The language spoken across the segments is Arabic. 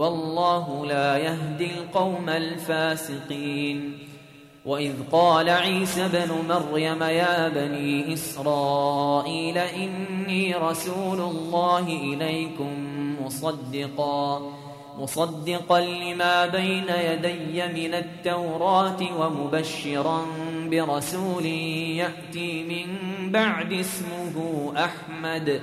والله لا يهدي القوم الفاسقين. وإذ قال عيسى ابن مريم يا بني إسرائيل إني رسول الله إليكم مصدقا مصدقا لما بين يدي من التوراة ومبشرا برسول يأتي من بعد اسمه أحمد.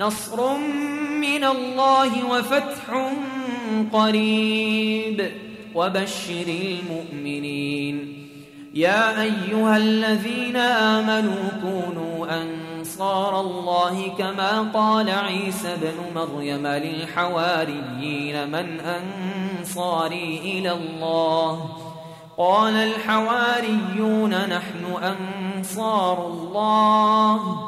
نصر من الله وفتح قريب. وبشر المؤمنين. يا أيها الذين آمنوا كونوا أنصار الله كما قال عيسى ابن مريم للحواريين من أنصاري إلى الله؟ قال الحواريون نحن أنصار الله.